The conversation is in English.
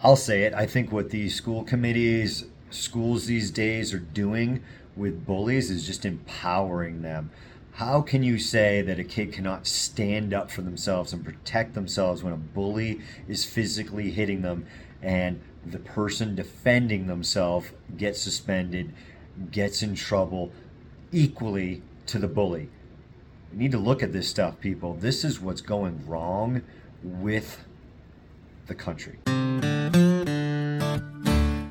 I'll say it. I think what these school committees, schools these days are doing with bullies is just empowering them. How can you say that a kid cannot stand up for themselves and protect themselves when a bully is physically hitting them and the person defending themselves gets suspended, gets in trouble equally to the bully? We need to look at this stuff, people. This is what's going wrong with the country.